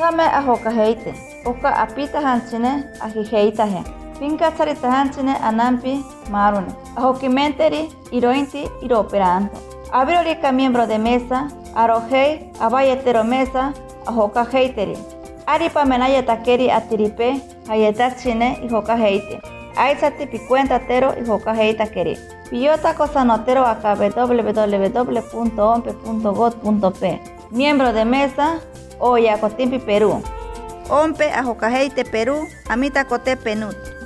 Same ajokajeite. Oka apita hanchine ajijeitaje. Pinka sarita hanchine anampi marune. Ajokimenteri irointi iroperanto. Abrirorica miembro de mesa, arojei, abayetero mesa, ajokajeiteri. Aripa menaya takeri atiripe, hayetachine y jokajeite. Aizati picuentatero y jokajeita Pillota cosanotero acá www.ompe.gov.p. Miembro de mesa, Oyacotimpi Perú. Ompe Ajocajeite Perú, Amita Cote Penut.